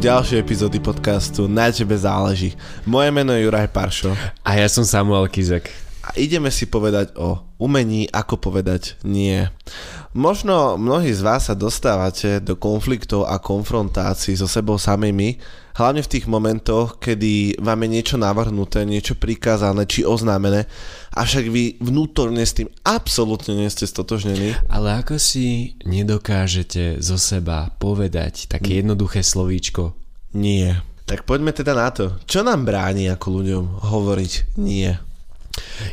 ďalšej epizódy podcastu Na tebe záleží. Moje meno je Juraj Paršo. A ja som Samuel Kizek. A ideme si povedať o umení, ako povedať nie. Možno mnohí z vás sa dostávate do konfliktov a konfrontácií so sebou samými, hlavne v tých momentoch, kedy vám je niečo navrhnuté, niečo prikázané či oznámené, avšak vy vnútorne s tým absolútne nie ste stotožnení. Ale ako si nedokážete zo seba povedať také jednoduché slovíčko? Nie. Tak poďme teda na to. Čo nám bráni ako ľuďom hovoriť nie?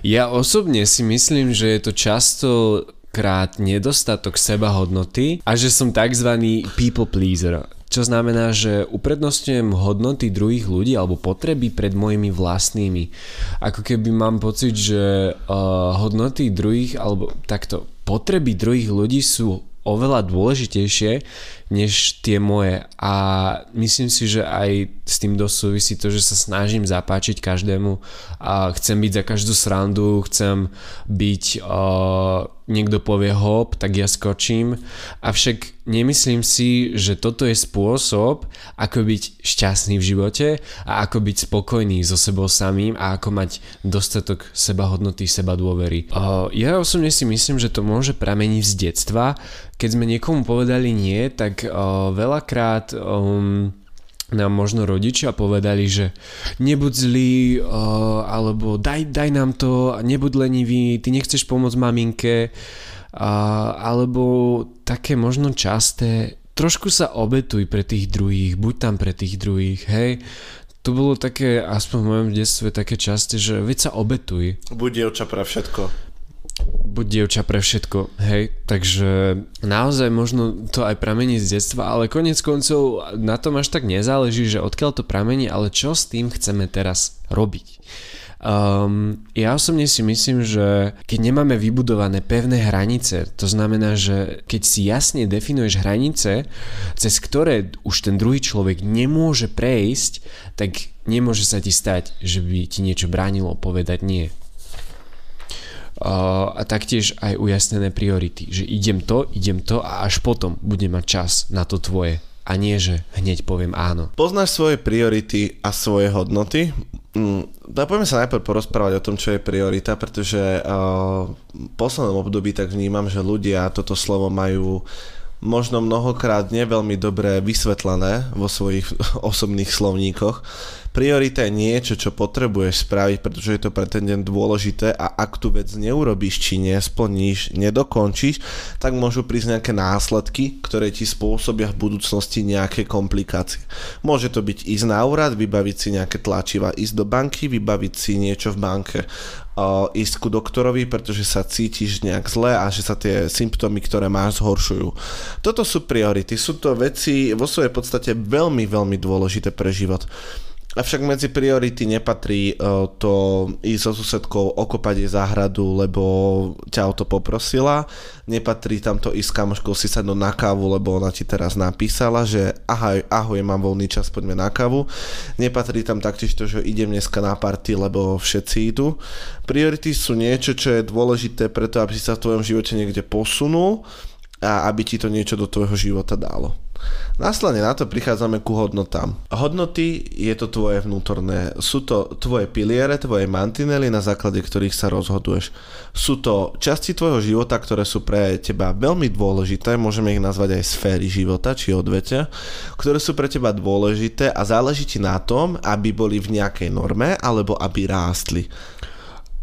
Ja osobne si myslím, že je to často krát nedostatok sebahodnoty a že som tzv. people pleaser. Čo znamená, že uprednostňujem hodnoty druhých ľudí alebo potreby pred mojimi vlastnými. Ako keby mám pocit, že uh, hodnoty druhých alebo takto potreby druhých ľudí sú oveľa dôležitejšie než tie moje a myslím si, že aj s tým dosť súvisí to, že sa snažím zapáčiť každému a chcem byť za každú srandu, chcem byť uh, niekto povie hop, tak ja skočím. Avšak nemyslím si, že toto je spôsob, ako byť šťastný v živote a ako byť spokojný so sebou samým a ako mať dostatok seba hodnoty, seba dôvery. Ja osobne si myslím, že to môže prameniť z detstva. Keď sme niekomu povedali nie, tak veľakrát um, nám možno rodičia povedali, že nebuď zlý, uh, alebo daj, daj nám to, nebuď lenivý, ty nechceš pomôcť maminke, uh, alebo také možno časté, trošku sa obetuj pre tých druhých, buď tam pre tých druhých, hej. To bolo také, aspoň v mojom detstve, také časté, že veď sa obetuj. Buď dievča pre všetko buď dievča pre všetko, hej, takže naozaj možno to aj pramení z detstva, ale konec koncov na tom až tak nezáleží, že odkiaľ to pramení, ale čo s tým chceme teraz robiť. Um, ja osobne si myslím, že keď nemáme vybudované pevné hranice, to znamená, že keď si jasne definuješ hranice, cez ktoré už ten druhý človek nemôže prejsť, tak nemôže sa ti stať, že by ti niečo bránilo povedať nie a taktiež aj ujasnené priority, že idem to, idem to a až potom budem mať čas na to tvoje a nie, že hneď poviem áno. Poznáš svoje priority a svoje hodnoty? Mm, poďme sa najprv porozprávať o tom, čo je priorita, pretože uh, v poslednom období tak vnímam, že ľudia toto slovo majú možno mnohokrát neveľmi dobre vysvetlené vo svojich osobných slovníkoch. Priorita je niečo, čo potrebuješ spraviť, pretože je to pre ten deň dôležité a ak tú vec neurobíš, či nesplníš, nedokončíš, tak môžu prísť nejaké následky, ktoré ti spôsobia v budúcnosti nejaké komplikácie. Môže to byť ísť na úrad, vybaviť si nejaké tlačiva, ísť do banky, vybaviť si niečo v banke, ísť ku doktorovi, pretože sa cítiš nejak zle a že sa tie symptómy, ktoré máš, zhoršujú. Toto sú priority, sú to veci vo svojej podstate veľmi, veľmi dôležité pre život. Avšak medzi priority nepatrí uh, to ísť so susedkou okopať jej záhradu, lebo ťa o to poprosila. Nepatrí tam to ísť s kamoškou si sadnúť na kávu, lebo ona ti teraz napísala, že ahoj, ahoj, mám voľný čas, poďme na kávu. Nepatrí tam taktiež to, že idem dneska na party, lebo všetci idú. Priority sú niečo, čo je dôležité preto, aby si sa v tvojom živote niekde posunul a aby ti to niečo do tvojho života dalo. Následne na to prichádzame ku hodnotám. Hodnoty je to tvoje vnútorné, sú to tvoje piliere, tvoje mantinely, na základe ktorých sa rozhoduješ. Sú to časti tvojho života, ktoré sú pre teba veľmi dôležité, môžeme ich nazvať aj sféry života či odvetia, ktoré sú pre teba dôležité a záleží ti na tom, aby boli v nejakej norme alebo aby rástli.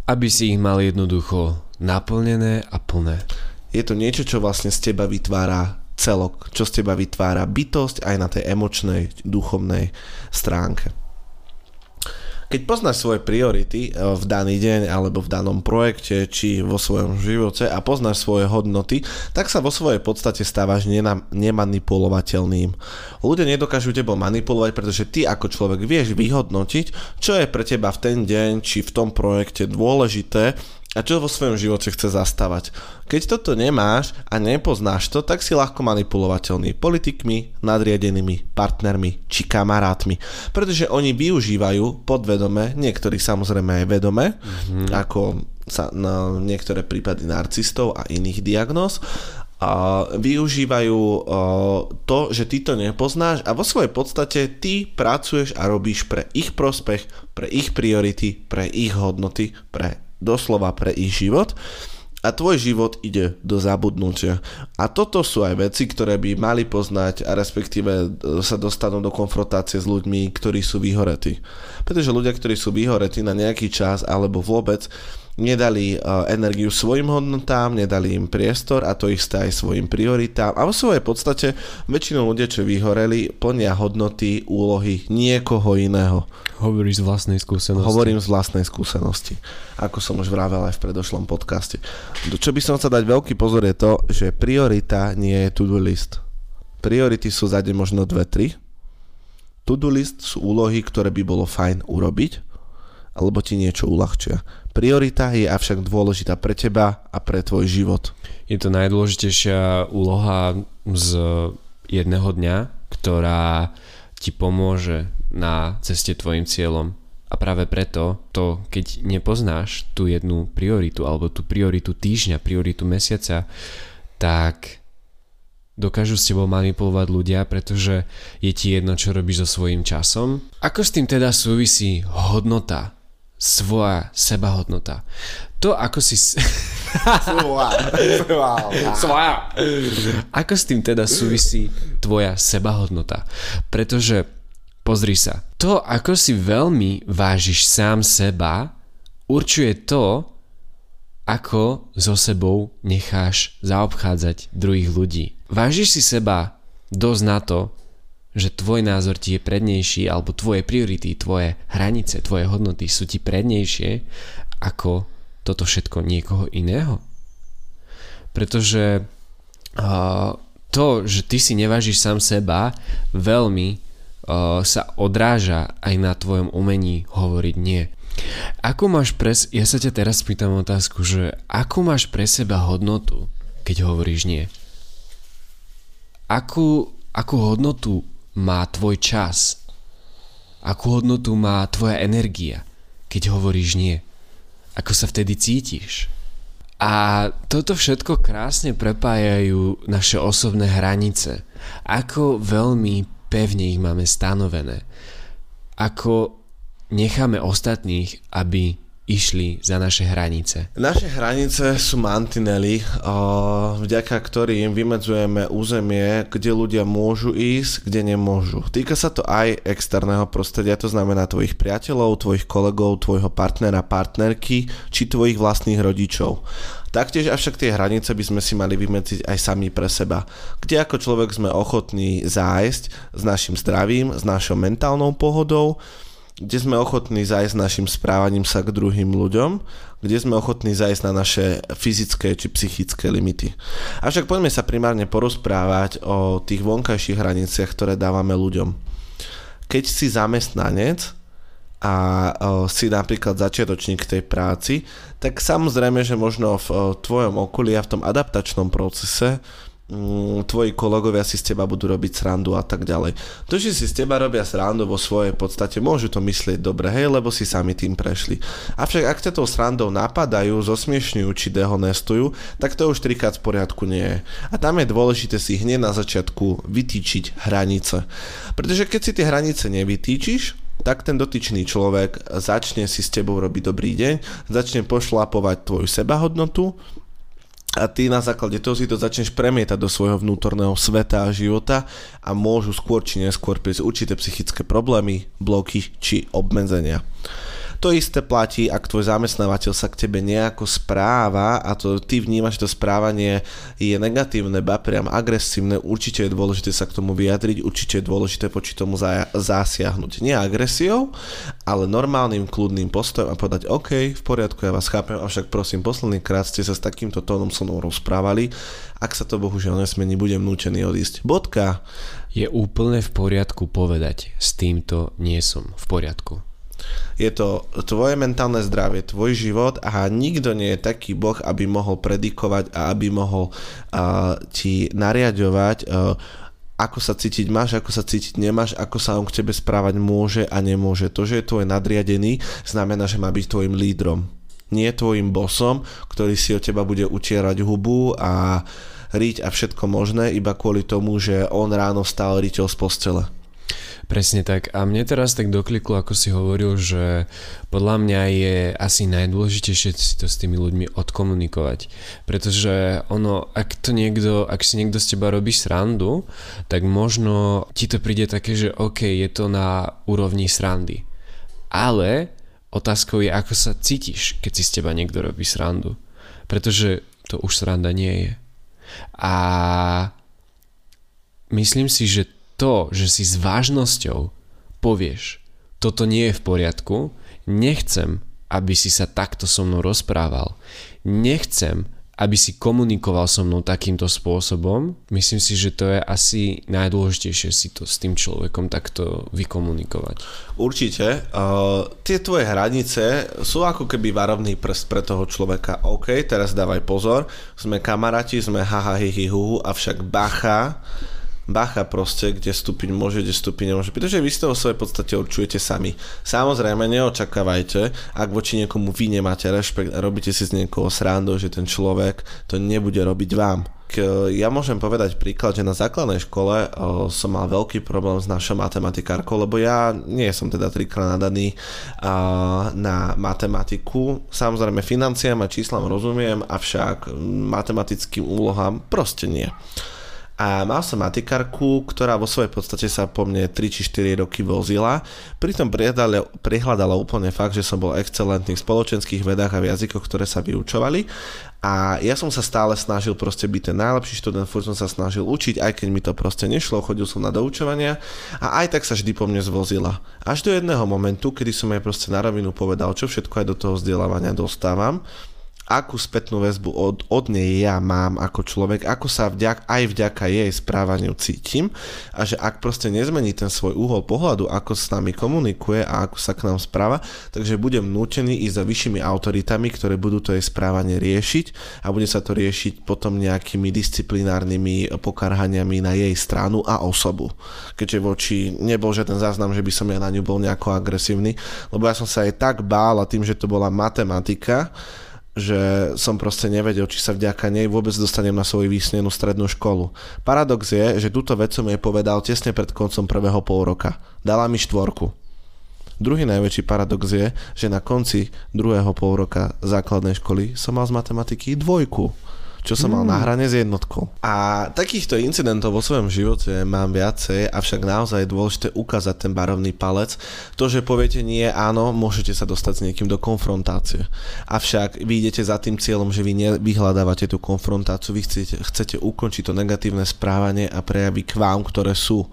Aby si ich mal jednoducho naplnené a plné. Je to niečo, čo vlastne z teba vytvára celok, čo z teba vytvára bytosť aj na tej emočnej, duchovnej stránke. Keď poznáš svoje priority eh, v daný deň alebo v danom projekte či vo svojom živote a poznáš svoje hodnoty, tak sa vo svojej podstate stávaš nemanipulovateľným. Ľudia nedokážu tebo manipulovať, pretože ty ako človek vieš vyhodnotiť, čo je pre teba v ten deň či v tom projekte dôležité a čo vo svojom živote chce zastávať. Keď toto nemáš a nepoznáš to, tak si ľahko manipulovateľný politikmi, nadriadenými partnermi či kamarátmi. Pretože oni využívajú podvedome, niektorí samozrejme aj vedome, mm-hmm. ako sa na niektoré prípady narcistov a iných diagnóz využívajú to, že ty to nepoznáš a vo svojej podstate ty pracuješ a robíš pre ich prospech, pre ich priority, pre ich hodnoty, pre doslova pre ich život a tvoj život ide do zabudnutia. A toto sú aj veci, ktoré by mali poznať a respektíve e, sa dostanú do konfrontácie s ľuďmi, ktorí sú vyhoretí. Pretože ľudia, ktorí sú vyhoretí na nejaký čas alebo vôbec, nedali uh, energiu svojim hodnotám, nedali im priestor a to isté aj svojim prioritám. A vo svojej podstate väčšinou ľudia, čo vyhoreli, plnia hodnoty, úlohy niekoho iného. Hovoríš z vlastnej skúsenosti. Hovorím z vlastnej skúsenosti, ako som už vravel aj v predošlom podcaste. Čo by som chcel dať veľký pozor je to, že priorita nie je to-do list. Priority sú za deň možno dve, tri. To-do list sú úlohy, ktoré by bolo fajn urobiť, alebo ti niečo uľahčia Priorita je avšak dôležitá pre teba a pre tvoj život. Je to najdôležitejšia úloha z jedného dňa, ktorá ti pomôže na ceste tvojim cieľom. A práve preto to, keď nepoznáš tú jednu prioritu alebo tú prioritu týždňa, prioritu mesiaca, tak dokážu s tebou manipulovať ľudia, pretože je ti jedno, čo robíš so svojím časom. Ako s tým teda súvisí hodnota svoja sebahodnota. To, ako si... Svoja. Ako s tým teda súvisí tvoja sebahodnota? Pretože, pozri sa, to, ako si veľmi vážiš sám seba, určuje to, ako so sebou necháš zaobchádzať druhých ľudí. Vážiš si seba dosť na to, že tvoj názor ti je prednejší alebo tvoje priority, tvoje hranice, tvoje hodnoty sú ti prednejšie ako toto všetko niekoho iného. Pretože uh, to, že ty si nevážiš sám seba, veľmi sa odráža aj na tvojom umení hovoriť nie. Ako máš pres... Ja sa ťa teraz pýtam otázku, že ako máš pre seba hodnotu, keď hovoríš nie? Akú, akú hodnotu má tvoj čas? Akú hodnotu má tvoja energia, keď hovoríš nie? Ako sa vtedy cítiš? A toto všetko krásne prepájajú naše osobné hranice. Ako veľmi pevne ich máme stanovené. Ako necháme ostatných, aby išli za naše hranice? Naše hranice sú mantinely, vďaka ktorým vymedzujeme územie, kde ľudia môžu ísť, kde nemôžu. Týka sa to aj externého prostredia, to znamená tvojich priateľov, tvojich kolegov, tvojho partnera, partnerky, či tvojich vlastných rodičov. Taktiež avšak tie hranice by sme si mali vymedziť aj sami pre seba. Kde ako človek sme ochotní zájsť s našim zdravím, s našou mentálnou pohodou, kde sme ochotní zajsť našim správaním sa k druhým ľuďom, kde sme ochotní zajsť na naše fyzické či psychické limity. Avšak poďme sa primárne porozprávať o tých vonkajších hraniciach, ktoré dávame ľuďom. Keď si zamestnanec a si napríklad začiatočník tej práci, tak samozrejme, že možno v tvojom okolí a v tom adaptačnom procese Mm, tvoji kolegovia si z teba budú robiť srandu a tak ďalej. To, že si z teba robia srandu vo svojej podstate, môžu to myslieť dobre, hej, lebo si sami tým prešli. Avšak ak ťa tou srandou napadajú, zosmiešňujú či dehonestujú, tak to už trikrát v poriadku nie je. A tam je dôležité si hneď na začiatku vytýčiť hranice. Pretože keď si tie hranice nevytýčiš, tak ten dotyčný človek začne si s tebou robiť dobrý deň, začne pošlapovať tvoju sebahodnotu, a ty na základe toho si to začneš premietať do svojho vnútorného sveta a života a môžu skôr či neskôr prísť určité psychické problémy, bloky či obmedzenia. To isté platí, ak tvoj zamestnávateľ sa k tebe nejako správa a to ty vnímaš, že to správanie je negatívne, ba priam agresívne, určite je dôležité sa k tomu vyjadriť, určite je dôležité poči tomu zasiahnuť. Nie agresiou, ale normálnym, kľudným postojom a povedať OK, v poriadku, ja vás chápem, avšak prosím, posledný krát ste sa s takýmto tónom so mnou rozprávali, ak sa to bohužiaľ nesmení, budem nútený odísť. Bodka. Je úplne v poriadku povedať, s týmto nie som v poriadku. Je to tvoje mentálne zdravie, tvoj život a nikto nie je taký boh, aby mohol predikovať a aby mohol uh, ti nariadovať uh, ako sa cítiť máš, ako sa cítiť nemáš, ako sa on k tebe správať môže a nemôže. To, že je tvoj nadriadený, znamená, že má byť tvojim lídrom. Nie tvojim bosom, ktorý si o teba bude utierať hubu a riť a všetko možné iba kvôli tomu, že on ráno vstal riteľ z postele. Presne tak. A mne teraz tak dokliklo, ako si hovoril, že podľa mňa je asi najdôležitejšie si to s tými ľuďmi odkomunikovať. Pretože ono, ak to niekto, ak si niekto z teba robí srandu, tak možno ti to príde také, že OK, je to na úrovni srandy. Ale otázkou je, ako sa cítiš, keď si z teba niekto robí srandu. Pretože to už sranda nie je. A myslím si, že to, že si s vážnosťou povieš, toto nie je v poriadku, nechcem, aby si sa takto so mnou rozprával, nechcem, aby si komunikoval so mnou takýmto spôsobom. Myslím si, že to je asi najdôležitejšie si to s tým človekom takto vykomunikovať. Určite. Uh, tie tvoje hranice sú ako keby varovný prst pre toho človeka. OK, teraz dávaj pozor, sme kamaráti, sme haha hi, hi hu, avšak bacha, bacha proste, kde stúpiť môže, kde stúpiť nemôže. Pretože vy z toho svoje podstate určujete sami. Samozrejme, neočakávajte, ak voči niekomu vy nemáte rešpekt a robíte si z niekoho srandu, že ten človek to nebude robiť vám. Ja môžem povedať príklad, že na základnej škole som mal veľký problém s našou matematikárkou, lebo ja nie som teda trikrát nadaný na matematiku. Samozrejme financiám a číslam rozumiem, avšak matematickým úlohám proste nie. A mal som matikarku, ktorá vo svojej podstate sa po mne 3 či 4 roky vozila, pritom prihľadala úplne fakt, že som bol excelentný v spoločenských vedách a v jazykoch, ktoré sa vyučovali a ja som sa stále snažil proste byť ten najlepší študent, furt som sa snažil učiť, aj keď mi to proste nešlo, chodil som na doučovania a aj tak sa vždy po mne zvozila. Až do jedného momentu, kedy som jej proste na rovinu povedal, čo všetko aj do toho vzdelávania dostávam, akú spätnú väzbu od, od nej ja mám ako človek, ako sa vďak, aj vďaka jej správaniu cítim a že ak proste nezmení ten svoj úhol pohľadu, ako s nami komunikuje a ako sa k nám správa, takže budem nútený ísť za vyššími autoritami, ktoré budú to jej správanie riešiť a bude sa to riešiť potom nejakými disciplinárnymi pokarhaniami na jej stranu a osobu. Keďže voči nebol žiaden záznam, že by som ja na ňu bol nejako agresívny, lebo ja som sa aj tak bál a tým, že to bola matematika, že som proste nevedel, či sa vďaka nej vôbec dostanem na svoju vysnenú strednú školu. Paradox je, že túto vec som jej povedal tesne pred koncom prvého pol roka. Dala mi štvorku. Druhý najväčší paradox je, že na konci druhého pol roka základnej školy som mal z matematiky dvojku čo som mal na mm. hrane s jednotkou. A takýchto incidentov vo svojom živote mám viacej, avšak naozaj je dôležité ukázať ten barovný palec. To, že poviete nie, áno, môžete sa dostať s niekým do konfrontácie. Avšak vy idete za tým cieľom, že vy nevyhľadávate tú konfrontáciu, vy chcete, chcete ukončiť to negatívne správanie a prejavy k vám, ktoré sú.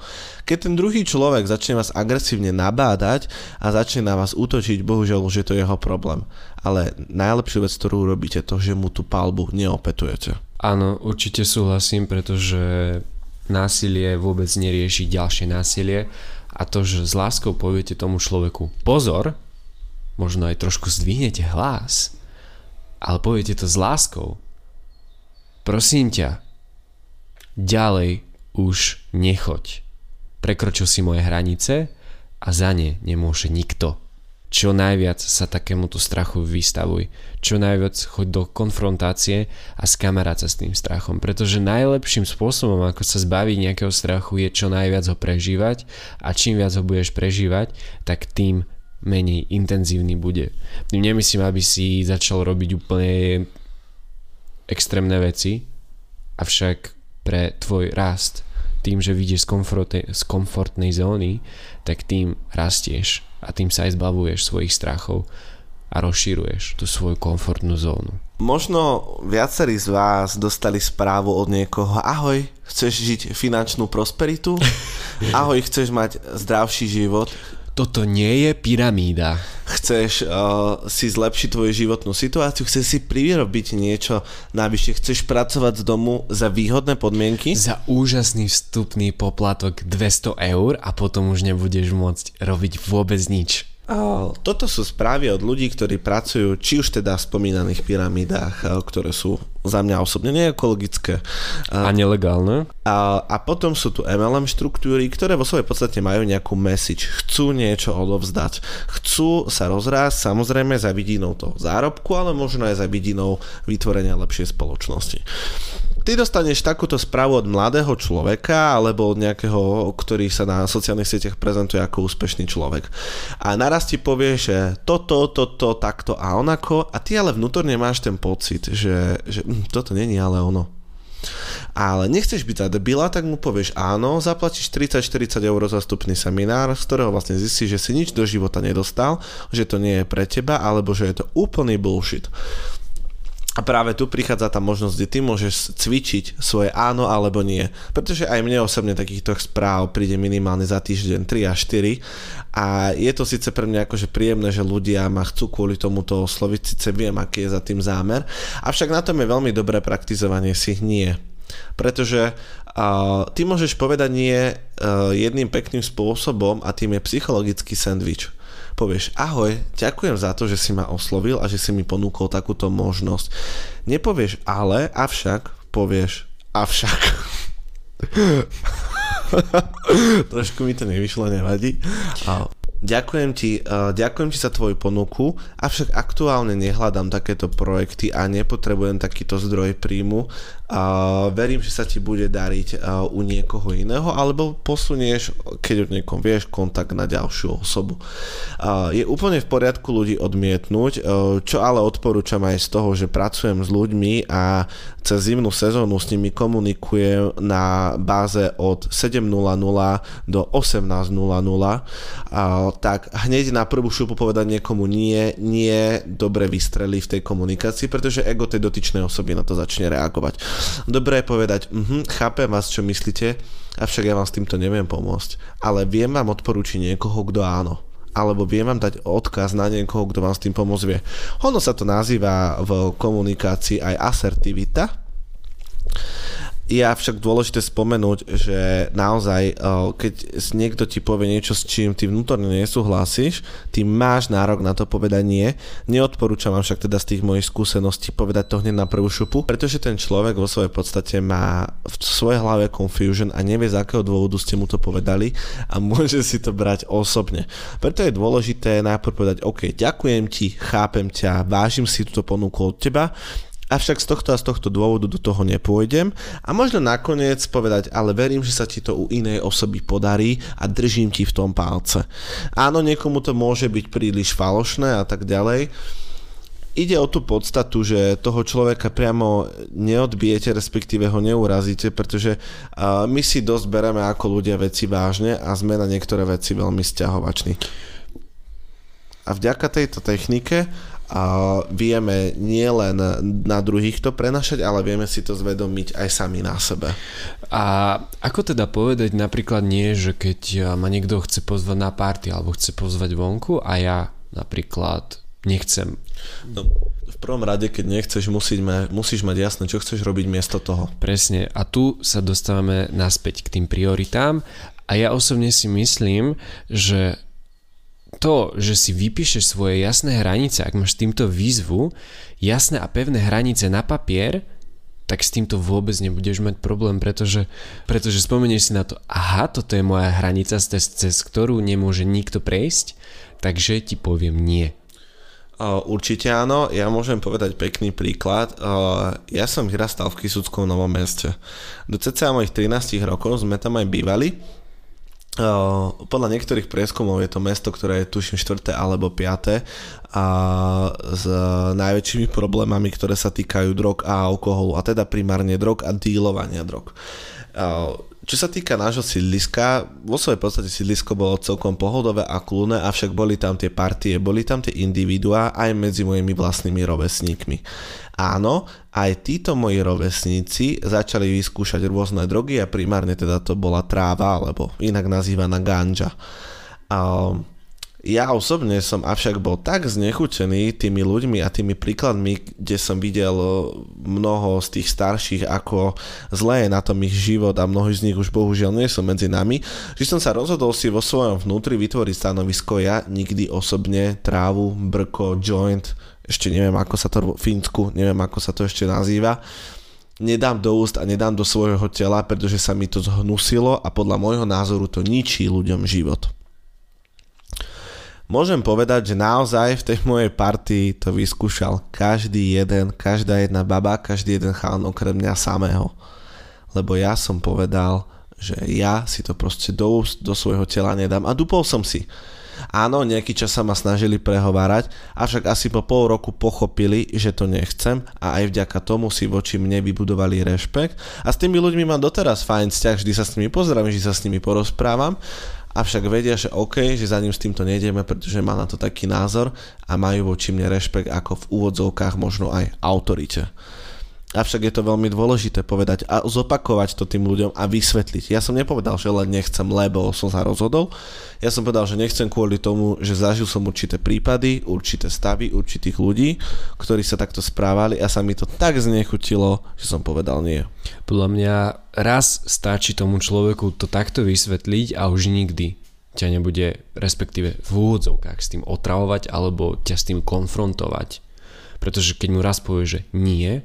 Keď ten druhý človek začne vás agresívne nabádať a začne na vás útočiť, bohužiaľ už je to jeho problém ale najlepšiu vec, ktorú urobíte, to, že mu tú palbu neopetujete. Áno, určite súhlasím, pretože násilie vôbec nerieši ďalšie násilie a to, že s láskou poviete tomu človeku pozor, možno aj trošku zdvihnete hlas, ale poviete to s láskou. Prosím ťa, ďalej už nechoď. Prekročil si moje hranice a za ne nemôže nikto čo najviac sa takémuto strachu vystavuj. Čo najviac choď do konfrontácie a skamarať sa s tým strachom. Pretože najlepším spôsobom, ako sa zbaviť nejakého strachu, je čo najviac ho prežívať a čím viac ho budeš prežívať, tak tým menej intenzívny bude. Tým nemyslím, aby si začal robiť úplne extrémne veci, avšak pre tvoj rast, tým, že vyjdeš z komfortnej zóny, tak tým rastieš a tým sa aj zbavuješ svojich strachov a rozširuješ tú svoju komfortnú zónu. Možno viacerí z vás dostali správu od niekoho, ahoj, chceš žiť finančnú prosperitu? Ahoj, chceš mať zdravší život? Toto nie je pyramída. Chceš uh, si zlepšiť tvoju životnú situáciu, chceš si privyrobiť niečo navyše, chceš pracovať z domu za výhodné podmienky? Za úžasný vstupný poplatok 200 eur a potom už nebudeš môcť robiť vôbec nič. Toto sú správy od ľudí, ktorí pracujú či už teda v spomínaných pyramidách, ktoré sú za mňa osobne neekologické. A nelegálne. A, a potom sú tu MLM štruktúry, ktoré vo svojej podstate majú nejakú message. Chcú niečo odovzdať. Chcú sa rozrásť samozrejme za vidinou toho zárobku, ale možno aj za vidinou vytvorenia lepšej spoločnosti. Ty dostaneš takúto správu od mladého človeka alebo od nejakého, ktorý sa na sociálnych sieťach prezentuje ako úspešný človek. A naraz ti povie, že toto, toto, takto a onako a ty ale vnútorne máš ten pocit, že, že hm, toto není ale ono. Ale nechceš byť za debila, tak mu povieš áno, zaplatíš 30-40 eur za vstupný seminár, z ktorého vlastne zistíš, že si nič do života nedostal, že to nie je pre teba, alebo že je to úplný bullshit. A práve tu prichádza tá možnosť, kde ty môžeš cvičiť svoje áno alebo nie. Pretože aj mne osobne takýchto správ príde minimálne za týždeň 3 až 4 a je to síce pre mňa akože príjemné, že ľudia ma chcú kvôli tomuto osloviť, síce viem, aký je za tým zámer, avšak na tom je veľmi dobré praktizovanie si nie. Pretože uh, ty môžeš povedať nie uh, jedným pekným spôsobom a tým je psychologický sandwich povieš ahoj, ďakujem za to, že si ma oslovil a že si mi ponúkol takúto možnosť. Nepovieš ale, avšak, povieš avšak. Trošku mi to nevyšlo, nevadí. Ďakujem ti, ďakujem ti za tvoju ponuku, avšak aktuálne nehľadám takéto projekty a nepotrebujem takýto zdroj príjmu. Verím, že sa ti bude dariť u niekoho iného, alebo posunieš, keď od niekom vieš, kontakt na ďalšiu osobu. Je úplne v poriadku ľudí odmietnúť, uh, čo ale odporúčam aj z toho, že pracujem s ľuďmi a cez zimnú sezónu s nimi komunikujem na báze od 7.00 do 18.00. Uh, tak hneď na prvú šupu povedať niekomu nie, nie dobre vystrelí v tej komunikácii, pretože ego tej dotyčnej osoby na to začne reagovať. Dobre je povedať, uh-huh, chápem vás, čo myslíte, avšak ja vám s týmto neviem pomôcť, ale viem vám odporúčiť niekoho, kto áno alebo viem vám dať odkaz na niekoho, kto vám s tým pomôcť vie. Ono sa to nazýva v komunikácii aj asertivita je však dôležité spomenúť, že naozaj, eh, keď niekto ti povie niečo, s čím ty vnútorne nesúhlasíš, ty máš nárok na to povedať nie. Neodporúčam vám však teda z tých mojich skúseností povedať to hneď na prvú šupu, pretože ten človek vo svojej podstate má v svojej hlave confusion a nevie z akého dôvodu ste mu to povedali a môže si to brať osobne. Preto je dôležité najprv povedať, OK, ďakujem ti, chápem ťa, vážim si túto ponuku od teba, avšak z tohto a z tohto dôvodu do toho nepôjdem a možno nakoniec povedať, ale verím, že sa ti to u inej osoby podarí a držím ti v tom palce. Áno, niekomu to môže byť príliš falošné a tak ďalej, ide o tú podstatu, že toho človeka priamo neodbijete, respektíve ho neurazíte, pretože my si dosť bereme ako ľudia veci vážne a sme na niektoré veci veľmi stiahovační. A vďaka tejto technike a vieme nielen na druhých to prenašať, ale vieme si to zvedomiť aj sami na sebe. A ako teda povedať napríklad nie, že keď ma niekto chce pozvať na party alebo chce pozvať vonku a ja napríklad nechcem. No, v prvom rade, keď nechceš, musíš, ma, musíš mať jasné, čo chceš robiť miesto toho. Presne. A tu sa dostávame naspäť k tým prioritám a ja osobne si myslím, že to, že si vypíšeš svoje jasné hranice, ak máš týmto výzvu, jasné a pevné hranice na papier, tak s týmto vôbec nebudeš mať problém, pretože, pretože spomenieš si na to, aha, toto je moja hranica, cez, cez ktorú nemôže nikto prejsť, takže ti poviem nie. Určite áno, ja môžem povedať pekný príklad. Ja som vyrastal v Kisuckom Novom meste. Do cca mojich 13 rokov sme tam aj bývali podľa niektorých prieskumov je to mesto, ktoré je tuším štvrté alebo piaté a s najväčšími problémami, ktoré sa týkajú drog a alkoholu, a teda primárne drog a dílovania drog. Čo sa týka nášho sídliska, vo svojej podstate sídlisko bolo celkom pohodové a kľúne, avšak boli tam tie partie, boli tam tie individuá aj medzi mojimi vlastnými rovesníkmi. Áno, aj títo moji rovesníci začali vyskúšať rôzne drogy a primárne teda to bola tráva, alebo inak nazývaná ganja. A ja osobne som avšak bol tak znechutený tými ľuďmi a tými príkladmi, kde som videl mnoho z tých starších, ako zlé je na tom ich život a mnohí z nich už bohužiaľ nie sú medzi nami, že som sa rozhodol si vo svojom vnútri vytvoriť stanovisko ja nikdy osobne trávu, brko, joint, ešte neviem ako sa to v Fínsku, neviem ako sa to ešte nazýva, nedám do úst a nedám do svojho tela, pretože sa mi to zhnusilo a podľa môjho názoru to ničí ľuďom život. môžem povedať, že naozaj v tej mojej partii to vyskúšal každý jeden, každá jedna baba, každý jeden chalan okrem mňa samého. Lebo ja som povedal, že ja si to proste do, do svojho tela nedám a dupol som si. Áno, nejaký čas sa ma snažili prehovárať, avšak asi po pol roku pochopili, že to nechcem a aj vďaka tomu si voči mne vybudovali rešpekt a s tými ľuďmi mám doteraz fajn vzťah, vždy sa s nimi pozdravím, vždy sa s nimi porozprávam avšak vedia, že OK, že za ním s týmto nejdeme, pretože má na to taký názor a majú voči mne rešpekt ako v úvodzovkách možno aj autorite. Avšak je to veľmi dôležité povedať a zopakovať to tým ľuďom a vysvetliť. Ja som nepovedal, že len nechcem, lebo som sa rozhodol. Ja som povedal, že nechcem kvôli tomu, že zažil som určité prípady, určité stavy, určitých ľudí, ktorí sa takto správali a sa mi to tak znechutilo, že som povedal nie. Podľa mňa raz stačí tomu človeku to takto vysvetliť a už nikdy ťa nebude, respektíve v úvodzovkách s tým otravovať alebo ťa s tým konfrontovať. Pretože keď mu raz povie, že nie,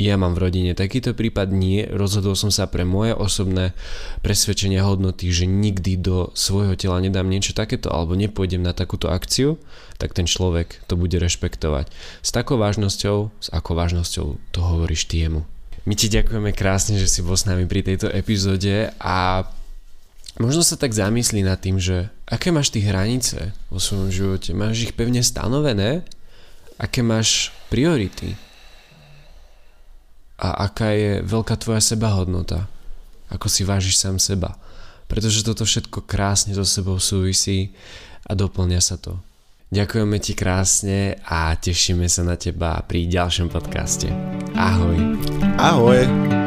ja mám v rodine takýto prípad, nie, rozhodol som sa pre moje osobné presvedčenia hodnoty, že nikdy do svojho tela nedám niečo takéto alebo nepôjdem na takúto akciu, tak ten človek to bude rešpektovať. S takou vážnosťou, s akou vážnosťou to hovoríš ty jemu. My ti ďakujeme krásne, že si bol s nami pri tejto epizóde a možno sa tak zamyslí nad tým, že aké máš ty hranice vo svojom živote? Máš ich pevne stanovené? Aké máš priority? A aká je veľká tvoja sebahodnota. Ako si vážiš sám seba. Pretože toto všetko krásne so sebou súvisí a doplňa sa to. Ďakujeme ti krásne a tešíme sa na teba pri ďalšom podcaste. Ahoj. Ahoj.